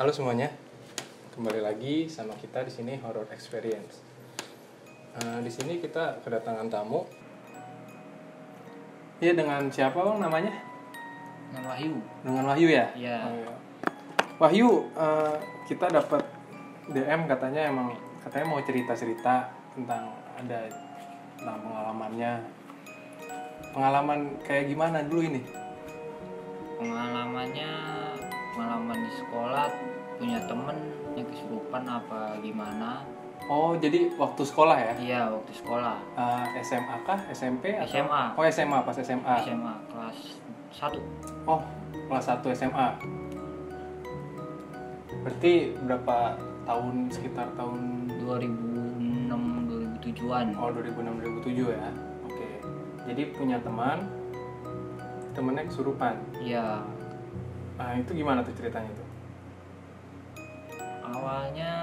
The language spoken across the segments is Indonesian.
Halo semuanya, kembali lagi sama kita di sini Horror Experience. Eh, di sini kita kedatangan tamu. Iya dengan siapa bang namanya? Dengan Wahyu. Dengan Wahyu ya? Iya. Oh, iya. Wahyu, eh, kita dapat DM katanya emang katanya mau cerita-cerita tentang ada tentang pengalamannya. Pengalaman kayak gimana dulu ini? Pengalamannya pengalaman di sekolah punya temen yang kesurupan apa gimana? Oh jadi waktu sekolah ya? Iya waktu sekolah Eh, SMA kah? SMP? Atau? SMA. Oh SMA pas SMA. SMA kelas 1 Oh, kelas 1 SMA. Berarti berapa tahun sekitar tahun 2006 2007-an. oh 2006 2007 ya. Oke. Jadi punya teman temennya kesurupan. Iya. Nah, itu gimana tuh ceritanya tuh? Awalnya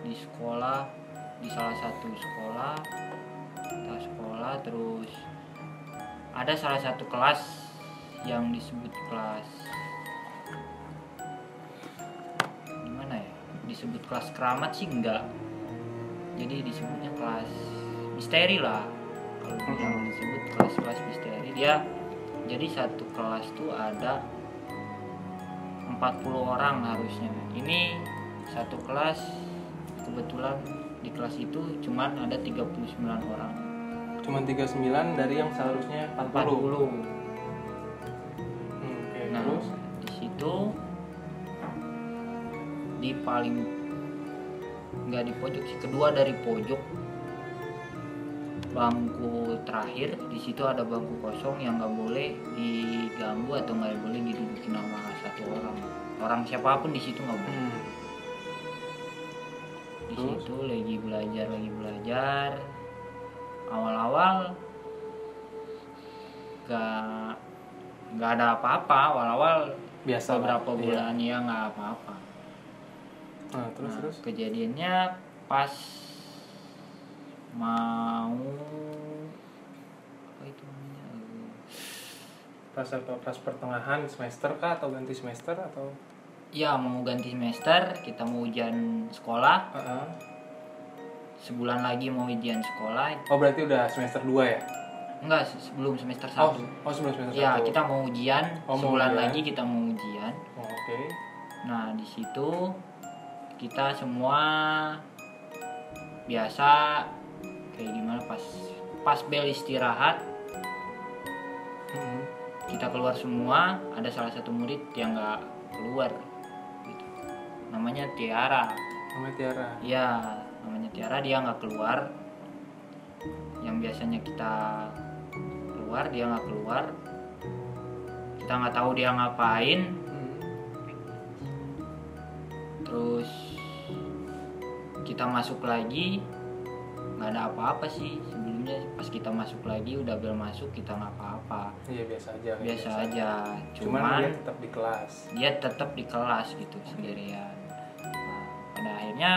di sekolah di salah satu sekolah kita sekolah terus ada salah satu kelas yang disebut kelas gimana ya? Disebut kelas keramat sih enggak. Jadi disebutnya kelas misteri lah. Kalau yang disebut kelas-kelas misteri dia jadi satu kelas tuh ada 40 orang harusnya. Ini satu kelas kebetulan di kelas itu cuman ada 39 orang. Cuman 39 dari yang seharusnya 40. 40 Hmm, Oke, nah terus? di situ di paling nggak di pojok sih kedua dari pojok bangku terakhir di situ ada bangku kosong yang nggak boleh diganggu atau nggak boleh didudukin sama satu orang orang siapa pun di situ nggak boleh hmm, di Terus? situ lagi belajar lagi belajar awal-awal gak nggak ada apa-apa awal-awal biasa lah. beberapa Iya. bulan ya nggak apa-apa Nah, terus Nah, terus kejadiannya pas mau apa itu namanya Eh, pas apa pas pertengahan semester kah atau ganti semester atau ya mau ganti semester kita mau ujian sekolah Heeh. sebulan lagi mau ujian sekolah Oh, berarti udah semester 2 ya? enggak se- sebelum semester Oh, satu oh sebelum semester ya satu. kita mau ujian Oh, mau sebulan ujian. lagi kita mau ujian Oh, Oke. nah di situ kita semua biasa kayak gimana pas pas bel istirahat Hmm. kita keluar semua ada salah satu murid yang nggak keluar gitu. namanya Tiara Namanya Tiara. ya namanya Tiara dia nggak keluar yang biasanya kita keluar dia nggak keluar kita nggak tahu dia ngapain Hmm. terus kita masuk lagi nggak ada apa-apa sih sebelumnya pas kita masuk lagi udah bel masuk kita nggak apa-apa Iya biasa aja. kayak biasa aja Cuman, cuman dia tetap di kelas. dia tetap di kelas gitu sendirian Nah, pada akhirnya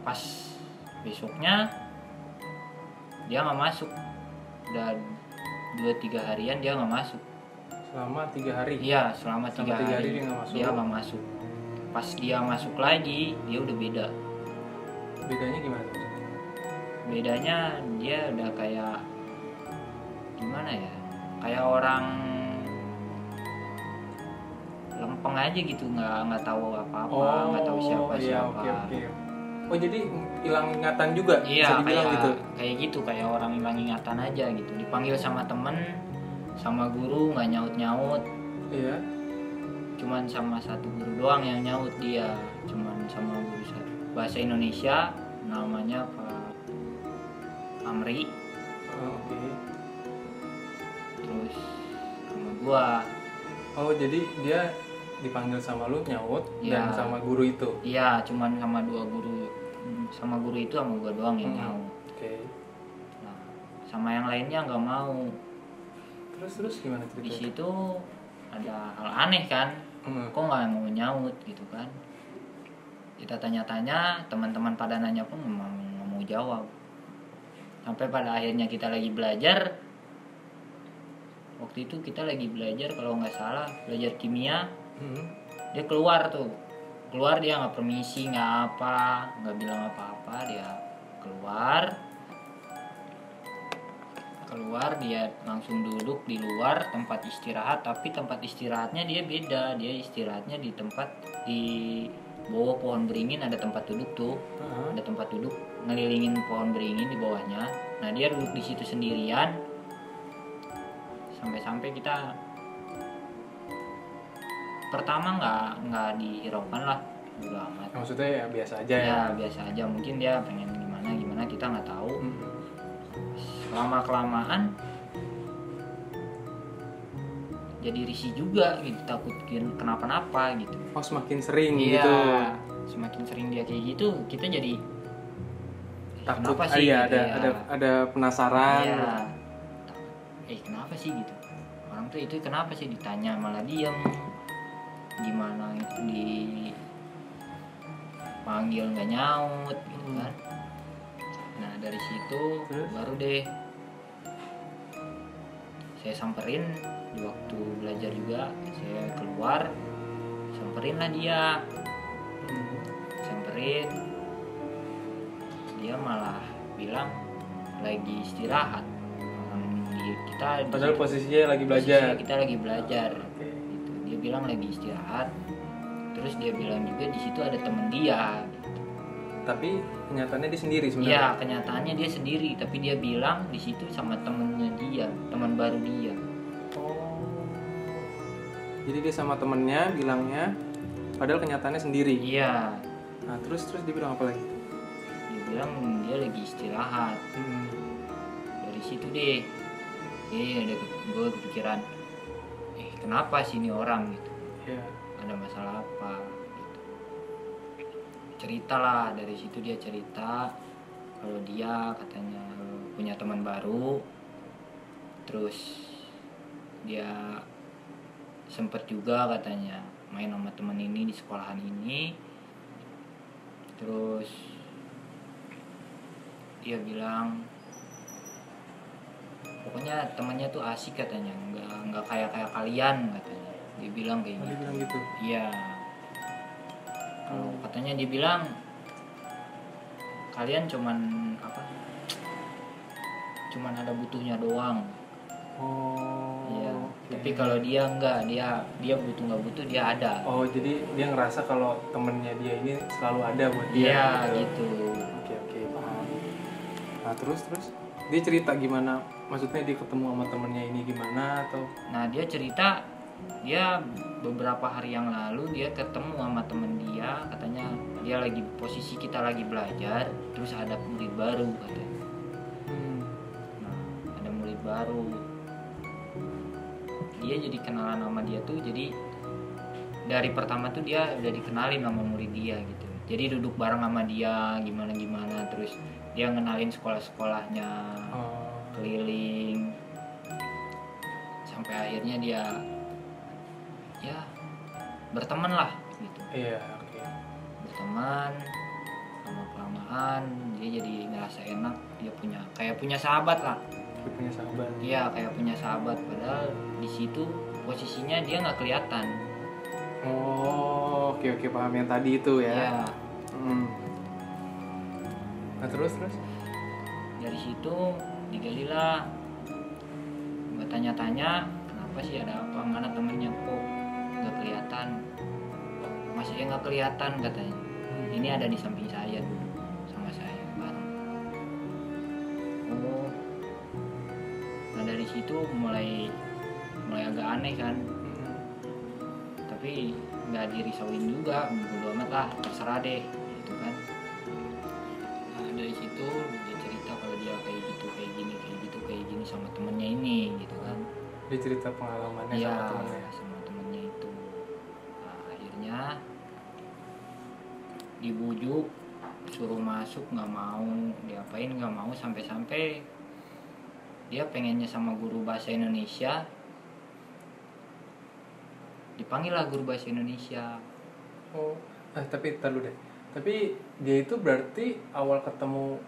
pas besoknya dia nggak masuk udah dua tiga harian dia nggak masuk Selama tiga hari. iya selama Selama tiga, tiga hari hari, dia nggak masuk. dia nggak masuk pas dia masuk lagi dia udah beda Bedanya gimana? Bedanya dia udah kayak gimana ya kayak orang lempeng aja gitu nggak nggak tahu apa-apa nggak tahu siapa iya, siapa oke oke. Oh jadi hilang ingatan juga? iya bisa kayak gitu. kayak gitu kayak orang hilang ingatan aja gitu dipanggil sama temen sama guru nggak nyaut nyaut Iya. cuman sama satu guru doang yang nyaut dia cuman sama guru satu bahasa Indonesia namanya Pak Amri Oh, Oke. terus sama gua Oh jadi dia dipanggil sama lu nyaut dan Iya. sama guru itu. iya cuman sama dua guru sama guru itu sama gua doang yang Hmm. nyaut Oke. nah, sama yang lainnya nggak mau Terus terus gimana di ceritanya? situ ada hal aneh kan Hmm. kok nggak mau nyaut gitu kan kita tanya-tanya teman-teman pada nanya pun nggak mau nggak mau jawab sampai pada akhirnya kita lagi belajar. Waktu itu kita lagi belajar kalau nggak salah belajar kimia. Hmm. dia keluar tuh. Keluar dia nggak permisi nggak apa nggak bilang apa-apa dia keluar. Keluar dia langsung duduk di luar tempat istirahat tapi tempat istirahatnya dia beda. Dia istirahatnya di tempat di bawah pohon beringin ada tempat duduk tuh. Heeh. ada tempat duduk ngelilingin pohon beringin di bawahnya. Nah dia duduk di situ sendirian. Sampai-sampai kita pertama nggak nggak dihiraukan lah bodo amat. Maksudnya ya biasa aja ya, ya? biasa aja. Mungkin dia pengen gimana gimana kita nggak tahu. Hmm. lama kelamaan jadi risih juga gitu takutin kenapa-napa gitu. Oh semakin sering iya gitu. semakin sering dia kayak gitu kita jadi "Eh, takut kenapa ah, sih? iya, gitu ada ya?" ada ada penasaran. Iya. eh kenapa sih? gitu. Orang tuh itu kenapa sih? ditanya malah diem. Gimana di panggil nggak nyaut gitu Hmm. kan. Nah dari situ Terus? baru deh saya samperin di waktu belajar juga saya keluar samperin lah dia. Samperin. Dia malah bilang lagi istirahat. Kita padahal posisinya lagi belajar. posisi kita lagi belajar. Oke. gitu. dia bilang lagi istirahat. Terus dia bilang juga di situ ada temen dia. Gitu. tapi kenyataannya dia sendiri sebenarnya? Iya kenyataannya dia sendiri. Tapi dia bilang di situ sama temennya dia teman baru dia jadi dia sama temennya bilangnya padahal kenyataannya sendiri. Iya. Nah terus terus dia bilang apa lagi? Dia bilang dia lagi istirahat. Hmm. dari situ deh. Iya ada gue kepikiran eh kenapa sih ini orang? Gitu. Iya. ada masalah apa? Gitu. cerita lah dari situ dia cerita kalau dia katanya punya teman baru. Terus dia sempet juga katanya main sama teman ini di sekolahan ini. Terus dia bilang pokoknya temannya tuh asik katanya. Nggak nggak kayak kayak kalian katanya. Dia bilang kayak Oh, dia gitu. bilang gitu? Iya. Kalau katanya dia bilang kalian cuman apa cuman ada butuhnya doang. Oh. Iya. Tapi kalau dia enggak dia dia butuh nggak butuh dia ada. Oh jadi dia ngerasa kalau temennya dia ini selalu ada buat dia iya gitu. Oke oke paham. Nah terus terus? Dia cerita gimana? Maksudnya dia ketemu sama temennya ini gimana atau? Nah dia cerita dia beberapa hari yang lalu dia ketemu sama temen dia katanya dia lagi posisi kita lagi belajar terus ada murid baru katanya. Hmm. Nah, ada murid baru. Dia jadi kenalan sama dia tuh jadi dari pertama tuh dia udah dikenalin sama murid dia gitu. Jadi duduk bareng sama dia gimana gimana terus dia ngenalin sekolah-sekolahnya oh, keliling. Sampai akhirnya dia ya berteman lah gitu. Iya oke. Berteman lama kelamaan dia jadi ngerasa enak dia punya kayak punya sahabat lah punya sahabat Iya kayak punya sahabat padahal di situ posisinya dia nggak kelihatan. oh oke oke paham yang tadi itu ya Iya. Hmm. nah terus terus Dari situ digalilah. Gue tanya-tanya kenapa sih ada apa mana temennya kok nggak kelihatan. Masih nggak kelihatan katanya. Ini ada di samping saya Situ mulai mulai agak aneh kan. Hmm. tapi nggak dirisauin juga bodo amat lah terserah deh gitu kan nah, dari situ dia cerita kalau dia kayak gitu kayak gini kayak gitu kayak gini sama temennya ini gitu kan dia cerita pengalamannya iya sama temennya sama temennya itu nah, akhirnya dibujuk suruh masuk nggak mau diapain nggak mau sampai-sampai dia pengennya sama guru bahasa Indonesia dipanggil lah guru bahasa Indonesia. Oh. Ah, tapi ntar dulu deh. Tapi dia itu berarti awal ketemu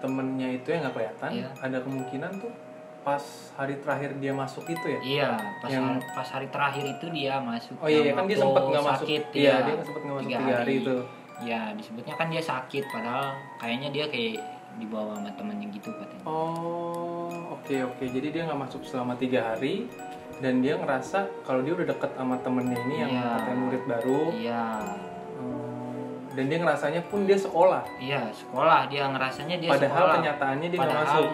temennya itu yang nggak kelihatan Iya. ada kemungkinan tuh pas hari terakhir dia masuk itu ya? Iya pas Yang- hari, pas hari terakhir itu dia masuk oh iya yang kan dia sempat nggak masuk sakit, iya. dia sempat nggak masuk tiga tiga hari itu. Ya disebutnya kan dia sakit padahal kayaknya dia kayak dibawa sama temennya gitu katanya. Oh oke oke. Jadi dia nggak masuk selama tiga hari dan dia ngerasa kalau dia udah deket sama temennya ini yang Iya. katanya murid baru. Iya. Hmm, dan dia ngerasanya pun dia sekolah. Iya sekolah. Dia ngerasanya dia padahal sekolah. kenyataannya dia nggak padahal masuk.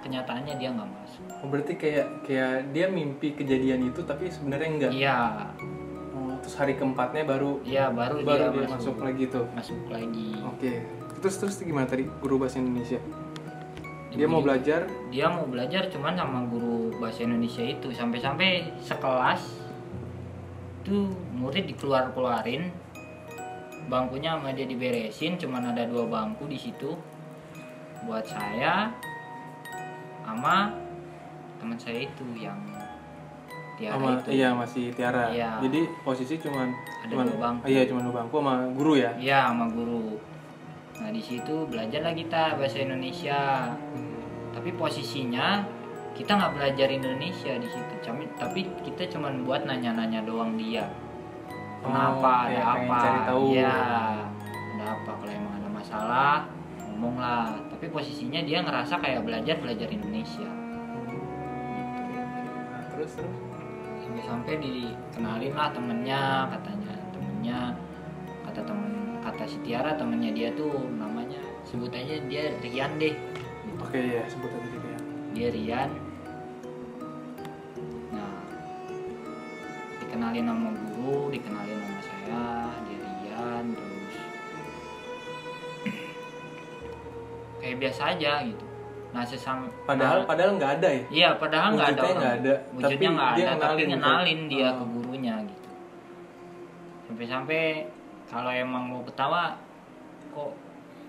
kenyataannya dia nggak masuk. Oh, berarti kayak kayak dia mimpi kejadian itu tapi sebenarnya enggak. Iya. Oh, terus hari keempatnya baru iya baru, baru dia, dia masuk lagi tuh. Masuk lagi. Oke. Terus terus gimana tadi? Guru bahasa Indonesia dia mau belajar? Dia mau belajar cuman sama guru bahasa Indonesia itu. Sampai-sampai sekelas tuh murid dikeluar-keluarin bangkunya sama dia diberesin cuman ada dua bangku di situ buat saya sama teman saya itu yang Tiara sama itu. iya masih Tiara. Iya. jadi posisi cuman Ada cuman dua bangku. iya cuman dua bangku sama guru ya? Iya sama guru nah di situ belajar lah kita bahasa Indonesia. Tapi posisinya kita nggak belajar Indonesia di situ. Tapi kita cuman buat nanya-nanya doang dia. Oh, kenapa kayak ada apa? cari tahu. ya ada apa? Kalau emang ada masalah ngomong lah. Tapi posisinya dia ngerasa kayak belajar belajar Indonesia. Terus terus? Sampai-sampai dikenalin lah temennya katanya. Temennya kata temen kata si Tiara temennya dia tuh namanya sebut aja dia Rian deh. Gitu. oke ya sebut aja ya dia Rian. Nah dikenalin sama guru dikenalin sama saya dia Rian terus kayak biasa aja gitu. Nah sesam padahal nah, padahal nggak ada ya? Iya padahal nggak ada nggak ada, wujudnya tapi nggak dia ada tapi ngenalin gitu. ngenalin dia Oh. ke gurunya gitu. Sampai-sampai kalau emang mau ketawa kok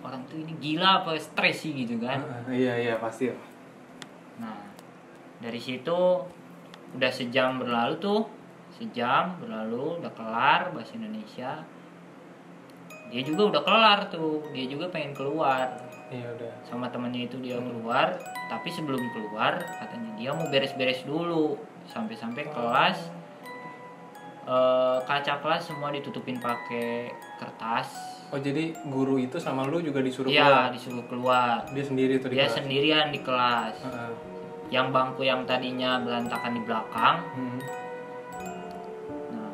orang tuh ini gila apa stres sih gitu kan? Ah, iya iya pasti. Nah, dari situ udah sejam berlalu tuh, sejam berlalu udah kelar bahasa Indonesia. Dia juga udah kelar tuh, dia juga pengen keluar. Iya udah. Sama temennya itu dia keluar, tapi sebelum keluar katanya dia mau beres-beres dulu. Sampai-sampai kelas eh, kaca kelas semua ditutupin pakai kertas. oh jadi guru itu sama lu juga disuruh keluar Iya, disuruh keluar. dia sendiri tuh di Dia kelas sendirian di kelas. Heeh. yang bangku yang tadinya berantakan di belakang Hmm. nah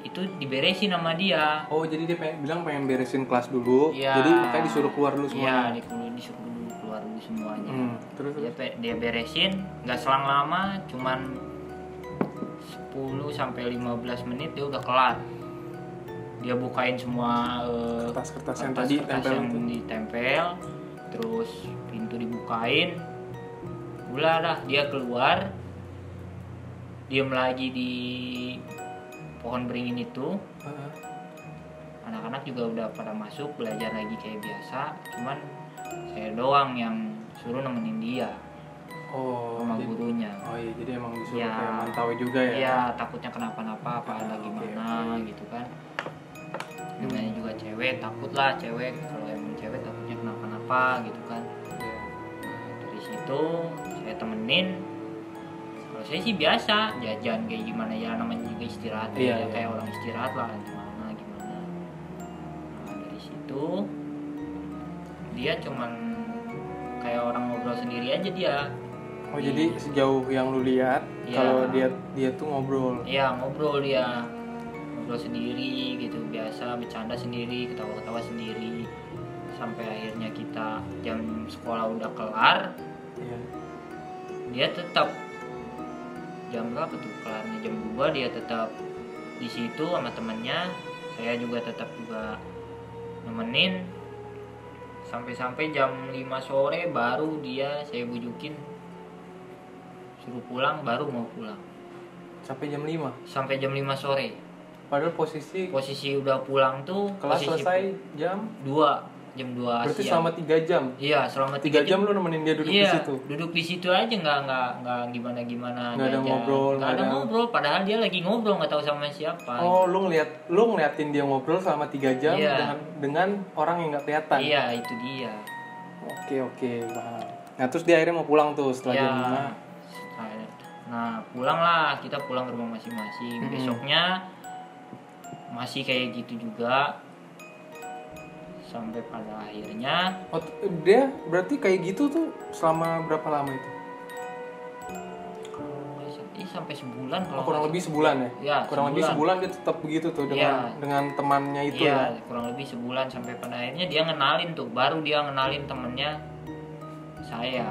itu diberesin sama dia oh jadi dia pengen, bilang pengen beresin kelas dulu Iya. jadi makanya disuruh keluar dulu iya semuanya di- disuruh dulu keluar dulu semuanya Hmm, terus dia terus dia beresin nggak selang lama cuman 10 sampai 15 menit dia udah kelar. Dia bukain semua eh, kertas-kertas yang tadi kertas tempel yang itu. ditempel terus pintu dibukain. Udah dah dia keluar. Diem lagi di pohon beringin itu. Anak-anak juga udah pada masuk belajar lagi kayak biasa. Cuman saya doang yang suruh nemenin dia oh sama jadi, gurunya. oh iya jadi emang disuruh Iya. kayak mantau juga ya? Iya takutnya kenapa-napa apa ada gimana gitu kan. Namanya juga cewek takut lah cewek. Kalau emang cewek takutnya kenapa-napa gitu kan. Iya. dari situ saya temenin. Kalau saya sih biasa jajan kayak gimana ya namanya juga istirahat. Iya, ya iya. kayak orang istirahat lah gimana gimana. Nah dari situ dia cuman kayak orang ngobrol sendiri aja dia oh jadi sejauh yang lu lihat Iya. kalau dia dia tuh ngobrol? Iya ngobrol dia. Ngobrol sendiri gitu biasa bercanda sendiri ketawa-ketawa sendiri. Sampai akhirnya kita jam sekolah udah kelar Iya. dia tetap jam berapa tuh kelarnya? Jam 2 dia tetap di situ sama temennya. Saya juga tetap juga nemenin. Sampai-sampai jam 5 sore baru dia saya bujukin suruh pulang baru mau pulang sampai jam 5 sampai jam 5 sore padahal posisi posisi udah pulang tuh kelas posisi selesai jam 2 jam 2 berarti siang. selama 3 jam iya selama 3 jam lu nemenin dia duduk iya, di situ duduk di situ aja nggak nggak nggak gimana gimana Nggak ada ngobrol, nggak ada ada- ngobrol padahal dia lagi ngobrol nggak tahu sama siapa Oh, lu ngeliat, lu ngeliatin dia ngobrol selama 3 jam Iya. dengan dengan orang yang nggak kelihatan. iya itu dia Oke, oke, paham. Nah, terus dia akhirnya mau pulang tuh setelah ya jam 5. Nah pulang lah kita pulang ke rumah masing-masing Mm-mm. besoknya masih kayak gitu juga sampai pada akhirnya Oh, dia berarti kayak gitu tuh selama berapa lama itu? eh, sampai sebulan kalau Oh, kurang lebih sebulan ya? Ya, kurang lebih sebulan dia tetap begitu tuh dengan Iya. dengan temannya itu iya ya. kurang lebih sebulan sampai pada akhirnya dia ngenalin tuh baru dia ngenalin temennya saya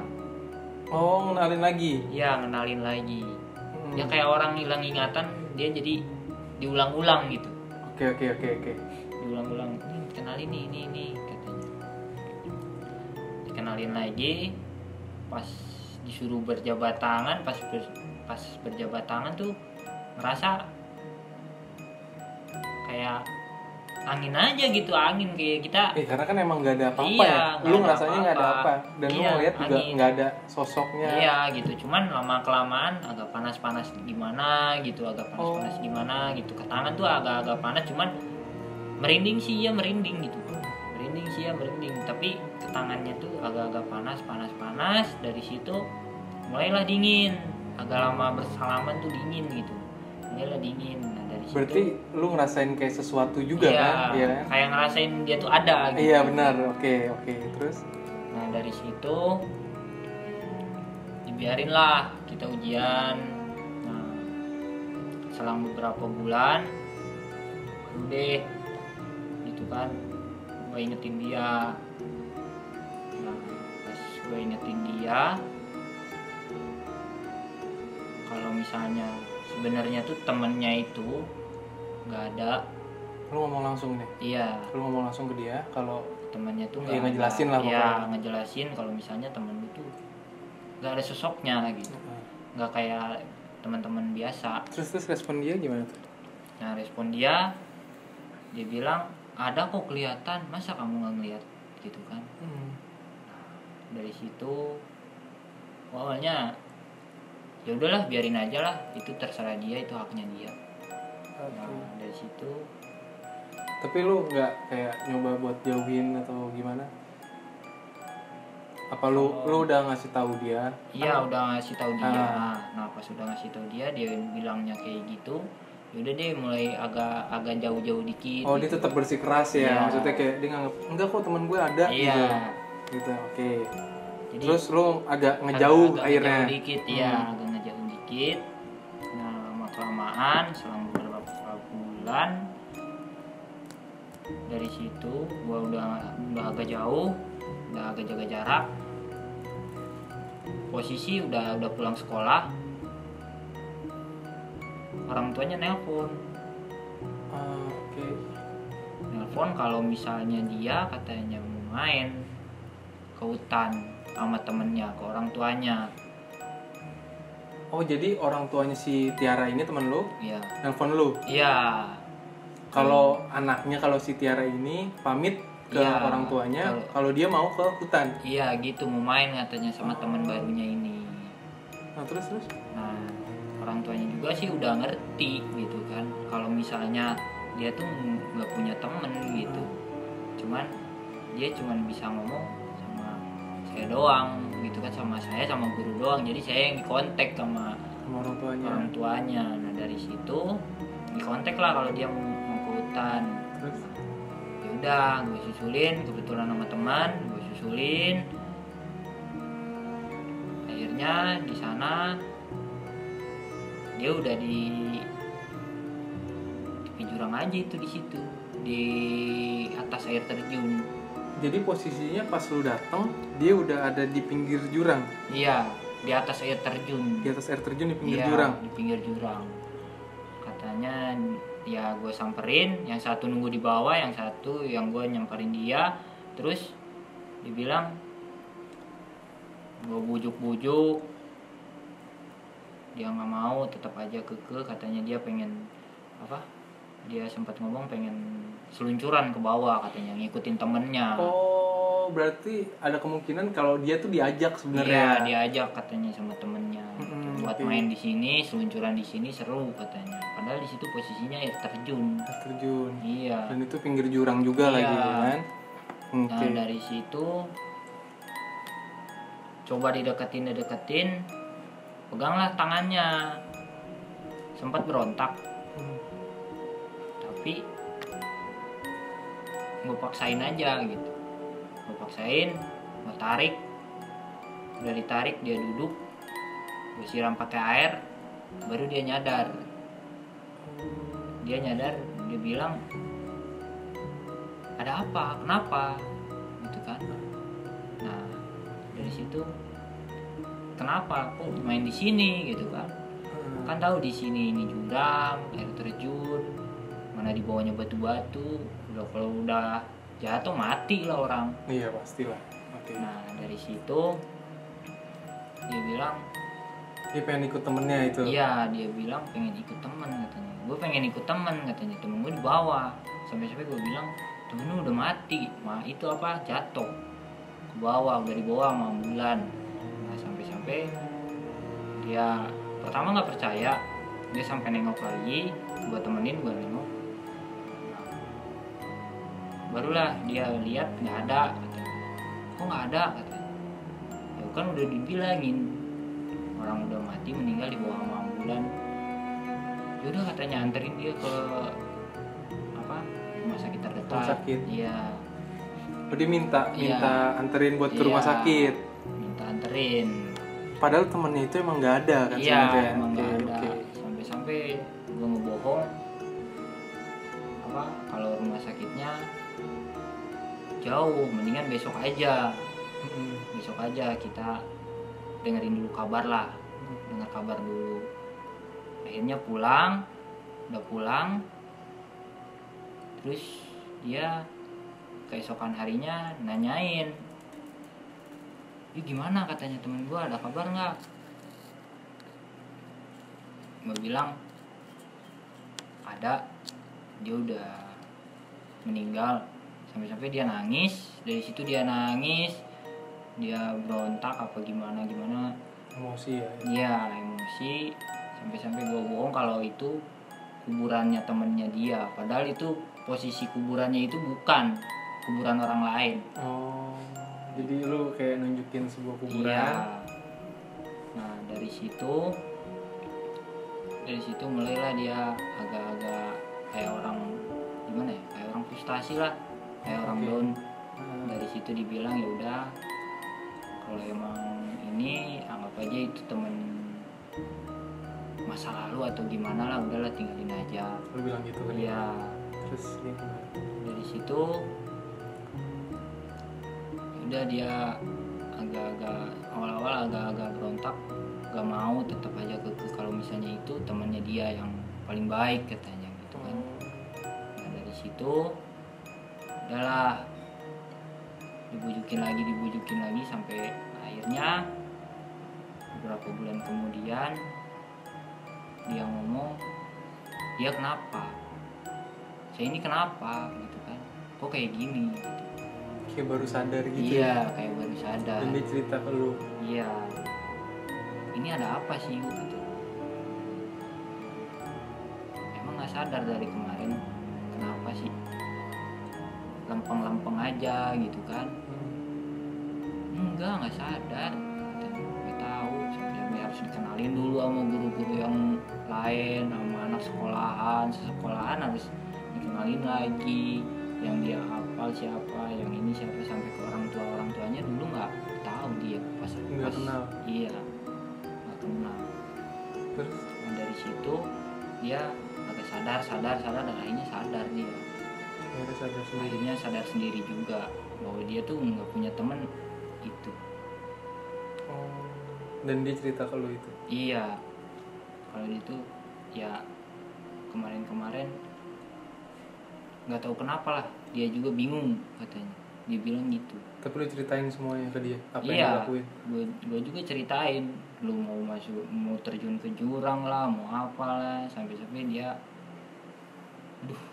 Oh, ngenalin lagi. iya ngenalin lagi Hmm. ya kayak orang hilang ingatan dia jadi diulang-ulang gitu Oke, oke, oke, oke. diulang-ulang ini kenalin nih ini ini katanya dikenalin lagi pas disuruh berjabat tangan pas ber- pas berjabat tangan tuh ngerasa kayak angin aja gitu angin kayak kita Eh, karena kan emang nggak ada apa-apa Iya, ya. Lu ngerasanya nggak ada apa. Dan lu Iya, ngeliat juga nggak ada sosoknya. Iya gitu, cuman lama kelamaan agak panas-panas gimana gitu, agak panas-panas Oh. gimana gitu. Ke tangan tuh agak-agak panas, cuman merinding sih ya merinding gitu. Merinding sih ya merinding, tapi ke tangannya tuh agak-agak panas, panas-panas. Dari situ mulailah dingin, agak lama bersalaman tuh dingin gitu. Mulailah dingin. Berarti lu ngerasain kayak sesuatu juga iya, kan? Iya kan? kayak ngerasain dia tuh ada. Gitu. Iya benar. Oke, oke. Terus Nah dari situ dibiarin lah kita ujian. Nah selang beberapa bulan, udah gitu kan, gue ingetin dia. Nah pas gue ingetin dia, kalau misalnya sebenarnya tuh temennya itu nggak ada, lu ngomong langsung nih. iya. Lu ngomong langsung ke dia kalau temannya tuh Iya, nggak ngejelasin lah Iya, pokoknya. ngejelasin kalau misalnya temen lu tuh nggak ada sosoknya gitu. Nggak kayak teman-teman biasa. Terus terus respon dia gimana tuh? nah respon dia dia bilang ada kok kelihatan masa kamu nggak ngeliat? Gitu kan. Hmm. dari situ awalnya ya udahlah biarin aja lah itu terserah dia itu haknya dia Nah dari situ Tapi lu nggak kayak nyoba buat jauhin atau gimana? Apa lu Oh. lu udah ngasih tahu dia? Iya Kan- udah ngasih tahu dia. Ah. Nah pas udah ngasih tahu dia dia bilangnya kayak gitu. Yaudah deh mulai agak agak jauh-jauh dikit. Oh dia gitu. tetap bersikeras ya, Iya. maksudnya kayak dia nganggap enggak kok teman gue ada Iya. gitu. Gitu, oke. Jadi Terus lu agak ngejauh agak akhirnya. ngejauh dikit ya, Hmm. agak ngejauh dikit. Nah lama kelamaan selama beberapa bulan dari situ gua udah udah agak jauh, udah agak jaga jarak. Posisi udah udah pulang sekolah. Orang tuanya nelpon. Ah, oke. nelpon kalau misalnya dia katanya mau main ke hutan sama temennya ke orang tuanya Oh jadi orang tuanya si Tiara ini teman lu ya nelpon lu. iya Kalau anaknya kalau si Tiara ini pamit ke Iya, orang tuanya kalau- dia mau ke hutan. iya gitu mau main katanya sama teman barunya ini Nah terus terus. nah orang tuanya juga sih udah ngerti gitu kan kalau misalnya dia tuh nggak punya temen gitu cuman dia cuman bisa ngomong sama saya doang gitu kan sama saya sama guru doang jadi saya yang dikontak sama sama orang tuanya. orang tuanya nah dari situ dikontak lah kalau dia mau, hutan. Terus ya udah gue susulin kebetulan sama teman gue susulin. Akhirnya di sana dia udah di di jurang aja itu di situ. Di atas air terjun. Jadi posisinya pas lu datang dia udah ada di pinggir jurang, iya di atas air terjun. Di atas air terjun di pinggir Iya, jurang. di pinggir jurang. Katanya ya gue samperin yang satu nunggu di bawah yang satu yang gue nyamperin dia. Terus dibilang gue bujuk-bujuk. Dia nggak mau tetap aja keke katanya dia pengen apa dia sempat ngomong pengen seluncuran ke bawah katanya ngikutin temennya. Oh, berarti ada kemungkinan kalau dia tuh diajak Iya, sebenarnya. diajak katanya sama temennya Mm-mm, buat main di sini, seluncuran di sini seru katanya. Padahal di situ posisinya air terjun. Air terjun. Iya. Dan itu pinggir jurang juga Iya. lagi kan. Oke. Nah dari situ coba dideketin, dideketin, peganglah tangannya sempat berontak Hmm. tapi gue paksain aja gitu gue paksain gue tarik. Udah ditarik dia duduk. Gue siram pakai air baru dia nyadar. Dia nyadar dia bilang ada apa? Kenapa? Gitu kan. Nah dari situ kenapa? Kok main di sini? Gitu kan. Hmm. kan tahu di sini ini jurang air terjun mana di bawahnya batu-batu. Udah kalau udah jatuh mati lah orang. Iya pastilah oke nah dari situ dia bilang dia pengen ikut temennya itu? iya dia bilang pengen ikut temen katanya. Gue pengen ikut temen katanya. Temen gue di bawah. Sampai-sampai gue bilang temen udah mati. Mah itu apa? Jatuh. Ke bawah udah dibawa sama ambulan. Nah sampai-sampai dia pertama nggak percaya. Dia sampai nengok lagi gue temenin gue nengok barulah dia lihat nggak ada katanya kok nggak ada katanya ya kan udah dibilangin orang udah mati meninggal di bawah ambulan yaudah katanya anterin dia ke apa rumah sakit terdekat Rumah sakit. iya Oh, dia minta Iya. minta anterin buat ke rumah Iya. sakit minta anterin padahal temennya itu emang nggak ada kan iya sebenarnya? emang nggak ada oke. sampai-sampai gue ngebohong apa kalau rumah sakitnya jauh mendingan besok aja. Mm-mm. besok aja kita dengerin dulu kabar lah. Dengar kabar dulu. Akhirnya pulang udah pulang. Terus dia keesokan harinya nanyain Ih gimana? katanya temen gua ada kabar nggak? Gue bilang ada. Dia udah meninggal sampai-sampai dia nangis dari situ dia nangis dia berontak apa gimana gimana. Emosi ya. Iya emosi. Sampai-sampai gue bohong kalau itu kuburannya temennya dia. Padahal itu posisi kuburannya itu bukan kuburan orang lain. Oh jadi lu kayak nunjukin sebuah kuburan. Iya. Nah dari situ dari situ mulailah dia agak-agak kayak orang gimana ya kayak orang frustasi lah kayak orang Oke. down Hmm. dari situ dibilang ya udah kalau emang ini anggap aja itu temen masa lalu atau gimana lah udahlah tinggalin aja lu bilang gitu kan iya terus gimana? dari situ udah dia agak-agak awal-awal agak-agak berontak gak mau tetap aja ke kalau misalnya itu temannya dia yang paling baik katanya gitu kan nah dari situ udahlah. Dibujukin lagi dibujukin lagi sampai akhirnya beberapa bulan kemudian dia ngomong dia kenapa? Saya ini kenapa? Gitu kan. Kok kayak gini? Gitu. kayak baru sadar gitu iya ya kayak baru sadar. Dan dia cerita ke lu. Iya. Ini ada apa sih? Gitu. Emang nggak sadar dari kemarin lempeng-lempeng aja gitu kan. Enggak nggak sadar. Nggak tahu. Sampai harus dikenalin dulu sama guru-guru yang lain sama anak sekolahan. Sekolahan harus dikenalin lagi. Yang dia hafal siapa yang ini siapa sampai ke orang tua orang tuanya dulu nggak tahu dia pas Nggak pas kenal. iya nggak kenal. Terus? Nah, dari situ dia agak sadar sadar sadar dan akhirnya sadar dia akhirnya sadar sendiri. Akhirnya sadar sendiri juga bahwa dia tuh nggak punya teman itu oh. dan dia cerita ke lu itu? Iya. Kalau itu ya kemarin-kemarin nggak tahu kenapa lah dia juga bingung katanya. Dia bilang gitu. Tapi lu ceritain semuanya ke dia apa yang iya. dia lakuin? Gue gue juga ceritain lu mau masuk mau terjun ke jurang lah mau apa lah sampai-sampai dia aduh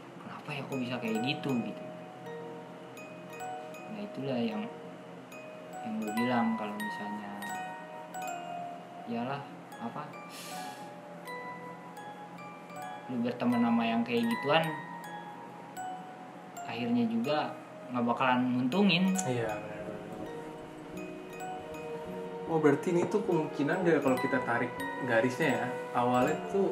kenapa ya kok bisa kayak gitu gitu. Nah itulah yang yang gue bilang kalau misalnya iyalah apa? Lu berteman sama yang kayak gituan akhirnya juga nggak bakalan nguntungin. Iya. Oh berarti ini tuh kemungkinan dari kalau kita tarik garisnya ya awalnya tuh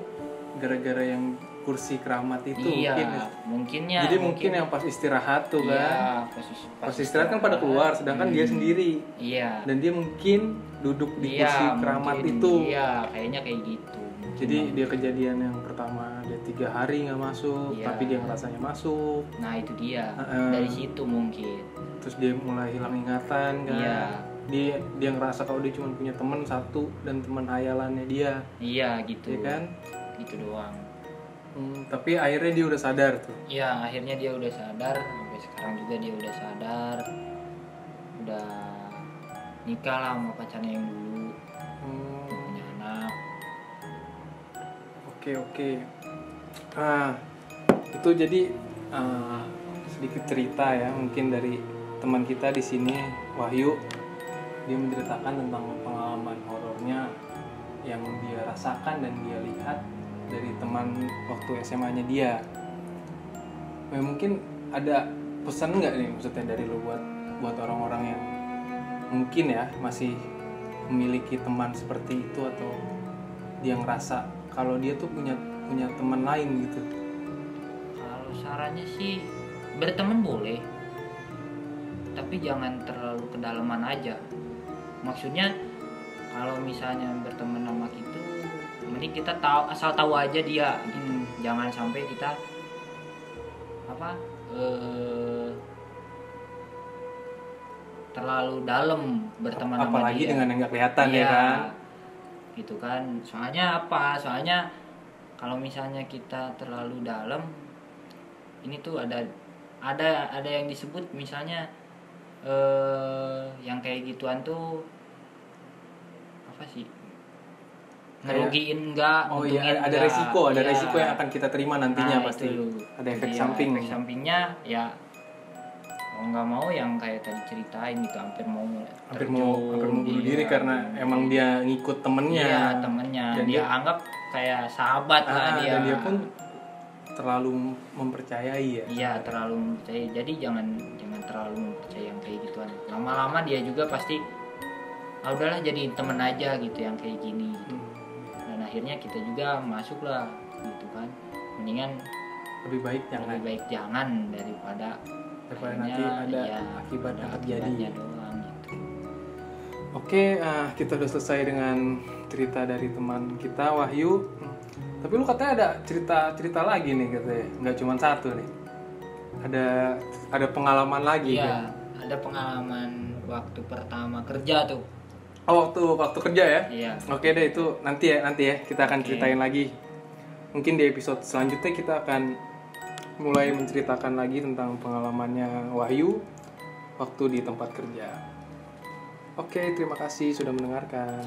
gara-gara yang kursi keramat itu iya mungkin. ya. mungkinnya Jadi mungkin yang pas istirahat tuh kan, iya, pas, pas istirahat kan pada keluar, sedangkan dia Hmm. sendiri iya dan dia mungkin duduk di iya, kursi keramat mungkin. itu. iya kayaknya kayak gitu Jadi dia kejadian yang pertama dia tiga hari nggak masuk, Iya. tapi dia ngerasanya masuk, nah itu dia Heeh. dari situ mungkin terus dia mulai hilang ingatan kan. iya Dia dia ngerasa kalau dia cuma punya teman satu dan teman hayalannya dia, iya gitu ya kan? gitu doang Hmm, tapi akhirnya dia udah sadar tuh. Iya, akhirnya dia udah sadar. Sampai sekarang juga dia udah sadar. Udah nikah lah sama pacarnya yang dulu, Hmm, punya anak. Oke oke. Ah itu jadi ah, sedikit cerita ya mungkin dari teman kita di sini Wahyu dia menceritakan tentang pengalaman horornya yang dia rasakan dan dia lihat dari teman waktu SMA-nya dia. Ya, mungkin ada pesan nggak nih maksudnya dari lu buat buat orang-orang yang mungkin ya masih memiliki teman seperti itu atau dia ngerasa kalau dia tuh punya punya teman lain gitu. Kalau sarannya sih berteman boleh, tapi jangan terlalu kedalaman aja. Maksudnya kalau misalnya berteman sama itu, mending kita tahu asal tahu aja dia. Hmm. Jangan sampai kita apa eh, terlalu dalam berteman sama Apalagi dia. dengan yang nggak kelihatan ya Iya, kan. gitu kan soalnya apa soalnya kalau misalnya kita terlalu dalam ini tuh ada ada ada yang disebut misalnya eh yang kayak gituan tuh apa sih ngerugiin enggak Oh iya, ada enggak. resiko, ada Iya. resiko yang akan kita terima nantinya Nah, pasti. itu. Ada efek Jadi ya, samping. efek sampingnya ya mau nggak mau yang kayak tadi ceritain gitu hampir mau hampir mau hampir mau bunuh terjun, diri iya. karena emang dia ngikut temennya. Iya temennya Dan dia, dia- anggap kayak sahabat lah Ah, dia. Dan dia pun terlalu mempercayai ya. Iya terlalu percaya. Jadi jangan jangan terlalu percaya yang kayak gituan. Lama-lama dia juga pasti ah udahlah jadi temen aja gitu yang kayak gini. Gitu. Hmm. Akhirnya kita juga masuk lah gitu kan. Mendingan Lebih baik jangan lebih baik jangan daripada daripada nanti ada iya, akibat yang terjadi. doang gitu. Oke, ah, kita udah selesai dengan cerita dari teman kita Wahyu. Tapi lu katanya ada cerita-cerita lagi nih katanya, nggak cuma satu nih. Ada ada pengalaman lagi kan? Iya, ada pengalaman waktu pertama kerja tuh. Oh, waktu waktu kerja ya? Iya. Oke deh itu nanti ya nanti ya kita akan Oke. ceritain lagi. Mungkin di episode selanjutnya kita akan mulai menceritakan lagi tentang pengalamannya Wahyu waktu di tempat kerja. Oke, terima kasih sudah mendengarkan.